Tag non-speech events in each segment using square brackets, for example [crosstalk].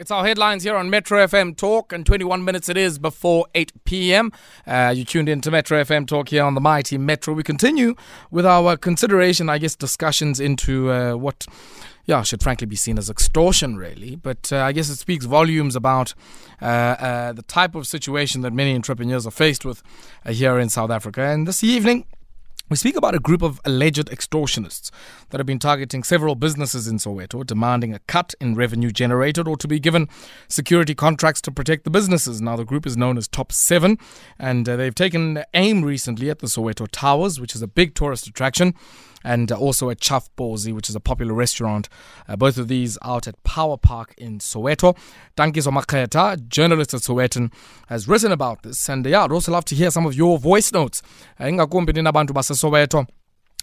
It's our headlines here on Metro FM Talk, and 21 minutes it is before 8 p.m. Uh, you tuned in to Metro FM Talk here on the mighty Metro. We continue with our consideration, I guess, discussions into uh, what, yeah, should frankly be seen as extortion, really. But uh, I guess it speaks volumes about uh, uh, the type of situation that many entrepreneurs are faced with uh, here in South Africa. And this evening, we speak about a group of alleged extortionists that have been targeting several businesses in Soweto, demanding a cut in revenue generated or to be given security contracts to protect the businesses. Now, the group is known as Top 7, and uh, they've taken aim recently at the Soweto Towers, which is a big tourist attraction and also at Chaf Pozi, which is a popular restaurant. Uh, both of these out at Power Park in Soweto. Tankiso Makhetha, journalist at Sowetan, has written about this. And yeah, I'd also love to hear some of your voice notes. Uh, ingakumbi ninabantu basesoweto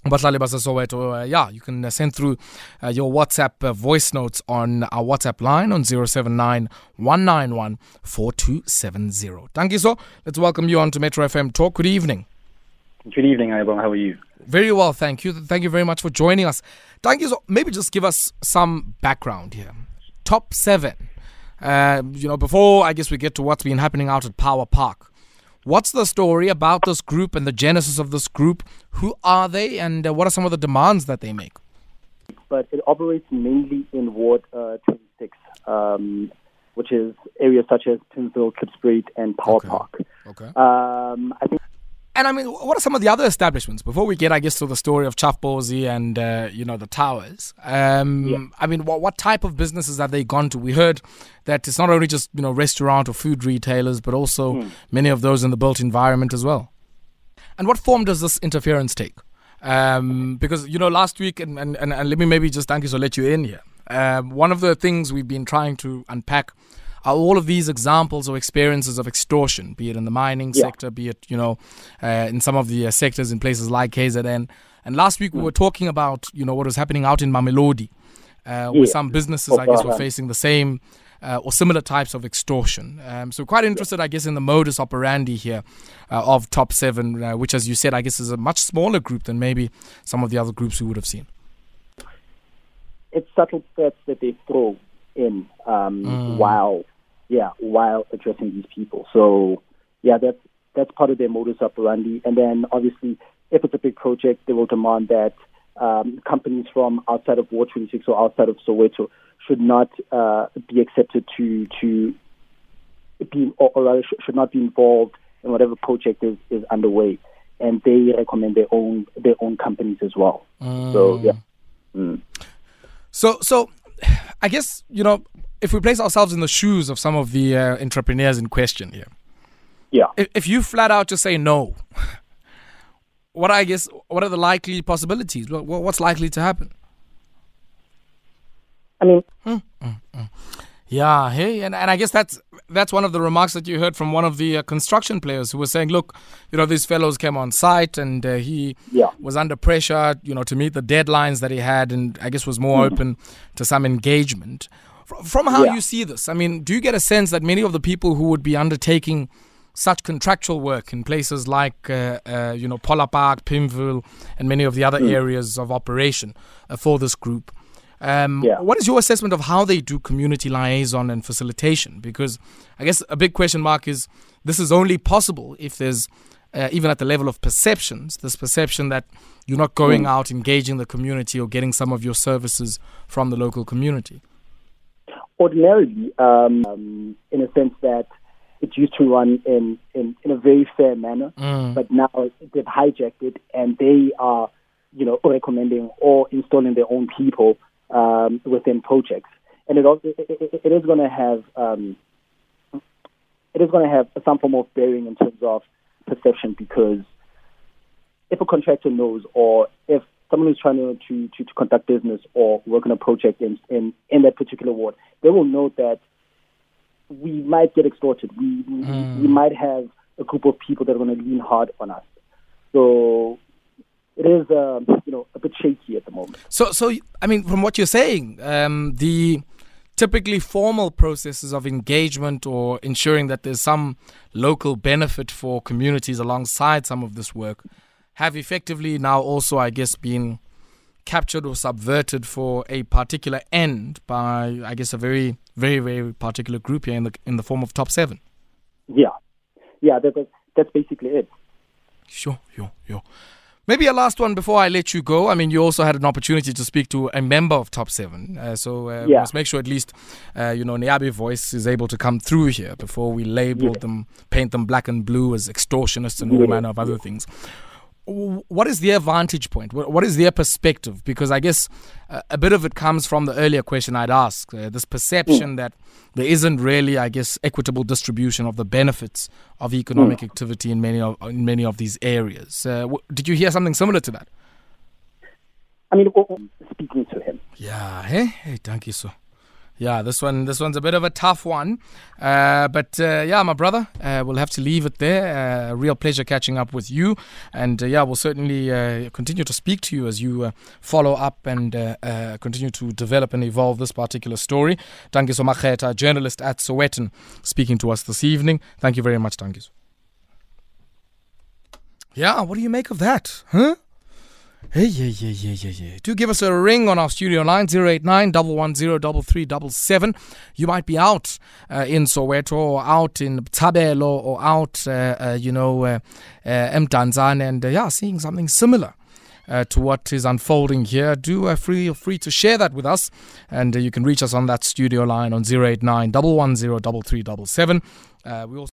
bahlali basesoweto uh, yeah you can uh, send through your whatsapp voice notes on our whatsapp line on 079 191 4270 thank you so let's welcome you on to metro fm talk good evening Good evening, Ayabong. How are you? very well thank you thank you very much for joining us thank you so maybe just give us some background here top seven uh, you know before i guess we get to what's been happening out at power park What's the story about this group and the genesis of this group? Who are they, and uh, what are some of the demands that they make? But it operates mainly in Ward uh, 26, um, which is areas such as Pimville, Klipspruit, and Power Okay. Park. Okay. Um, I think And I mean, what are some of the other establishments before we get, I guess, to the story of Chaf Pozi and uh, you know the towers? Um, Yeah. I mean, what, what type of businesses have they gone to? We heard that it's not only just you know restaurant or food retailers, but also many of those in the built environment as well. And what form does this interference take? Um, because you know, last week, and, and, and, and let me maybe just thank you so let you in here. Um, one of the things we've been trying to unpack all of these examples or experiences of extortion, be it in the mining Yeah. sector, be it you know uh, in some of the uh, sectors in places like KZN. And last week we were talking about you know what was happening out in Mamelodi, uh, where Yeah. some businesses, I guess, were facing the same uh, or similar types of extortion. Um, so quite interested, I guess, in the modus operandi here uh, of Top Seven, uh, which, as you said, I guess is a much smaller group than maybe some of the other groups we would have seen. it's subtle threats that they throw in um, Mm. while, yeah, while addressing these people. So, yeah, that's that's part of their modus operandi. And then, obviously, if it's a big project, they will demand that um, companies from outside of Ward 26 or outside of Soweto should not uh, be accepted to to be or, or should not be involved in whatever project is, is underway. And they recommend their own their own companies as well. So yeah. Mm. So, so I guess you know if we place ourselves in the shoes of some of the uh, entrepreneurs in question here, Yeah. if, if you flat out just say no, [laughs] what I guess what are the likely possibilities? What, what's likely to happen? I mean, Yeah, hey, and, and I guess that's that's one of the remarks that you heard from one of the uh, construction players who was saying, look, you know, these fellows came on site and uh, he Yeah. was under pressure, you know, to meet the deadlines that he had, and I guess was more open to some engagement. Fr- From how Yeah. you see this, I mean, do you get a sense that many of the people who would be undertaking such contractual work in places like, uh, uh, you know, Power Park, Pimville, and many of the other areas of operation uh, for this group? Um, Yeah. What is your assessment of how they do community liaison and facilitation? Because I guess a big question mark is this is only possible if there's, uh, even at the level of perceptions, this perception that you're not going out engaging the community or getting some of your services from the local community. Ordinarily, um, um, in a sense that it used to run in, in, in a very fair manner, but now they've hijacked it and they are, you know, recommending or installing their own people um, within projects. And it, also, it, it, it is going to have um, it is going to have some form of bearing in terms of perception because if a contractor knows or if someone who's trying to, to, to, to conduct business or work on a project in, in, in that particular ward, they will know that we might get extorted. We, we, we might have a group of people that are going to lean hard on us. So it is, um, you know, a bit shaky at the moment. So, so I mean, from what you're saying, um, the typically formal processes of engagement or ensuring that there's some local benefit for communities alongside some of this work have effectively now also, I guess, been captured or subverted for a particular end by, I guess, a very, very, very particular group here in the in the form of top seven. Yeah, yeah, that, that, that's basically it. Sure, sure, sure. Maybe a last one before I let you go. I mean, you also had an opportunity to speak to a member of Top Seven, uh, so uh, yeah. let's make sure at least uh, you know Niabi voice is able to come through here before we label yeah. them, paint them black and blue as extortionists and all yeah. manner of other things what is their vantage point? What is their perspective? Because I guess uh, a bit of it comes from the earlier question I'd asked uh, this perception mm. that there isn't really, I guess, equitable distribution of the benefits of economic mm. activity in many of in many of these areas. Uh, w- did you hear something similar to that? I mean, speaking to him. Yeah, hey, hey, thank you, sir. Yeah, this one, this one's a bit of a tough one, uh, but uh, yeah, my brother, uh, we'll have to leave it there. Uh, real pleasure catching up with you, and uh, yeah, we'll certainly uh, continue to speak to you as you follow up and continue to develop and evolve this particular story. Tankiso Makhetha, journalist at Sowetan, speaking to us this evening. Thank you very much, Dangiso. Yeah, what do you make of that, huh? Hey, yeah, yeah, yeah, yeah, yeah. Do give us a ring on our studio line, 089 110 You might be out uh, in Soweto or out in Tabelo or out, uh, uh, you know, uh, uh, Mdantsane and, uh, yeah, seeing something similar. Uh, to what is unfolding here, do feel free to share that with us. And you can reach us on that studio line on 089 110 Uh, we also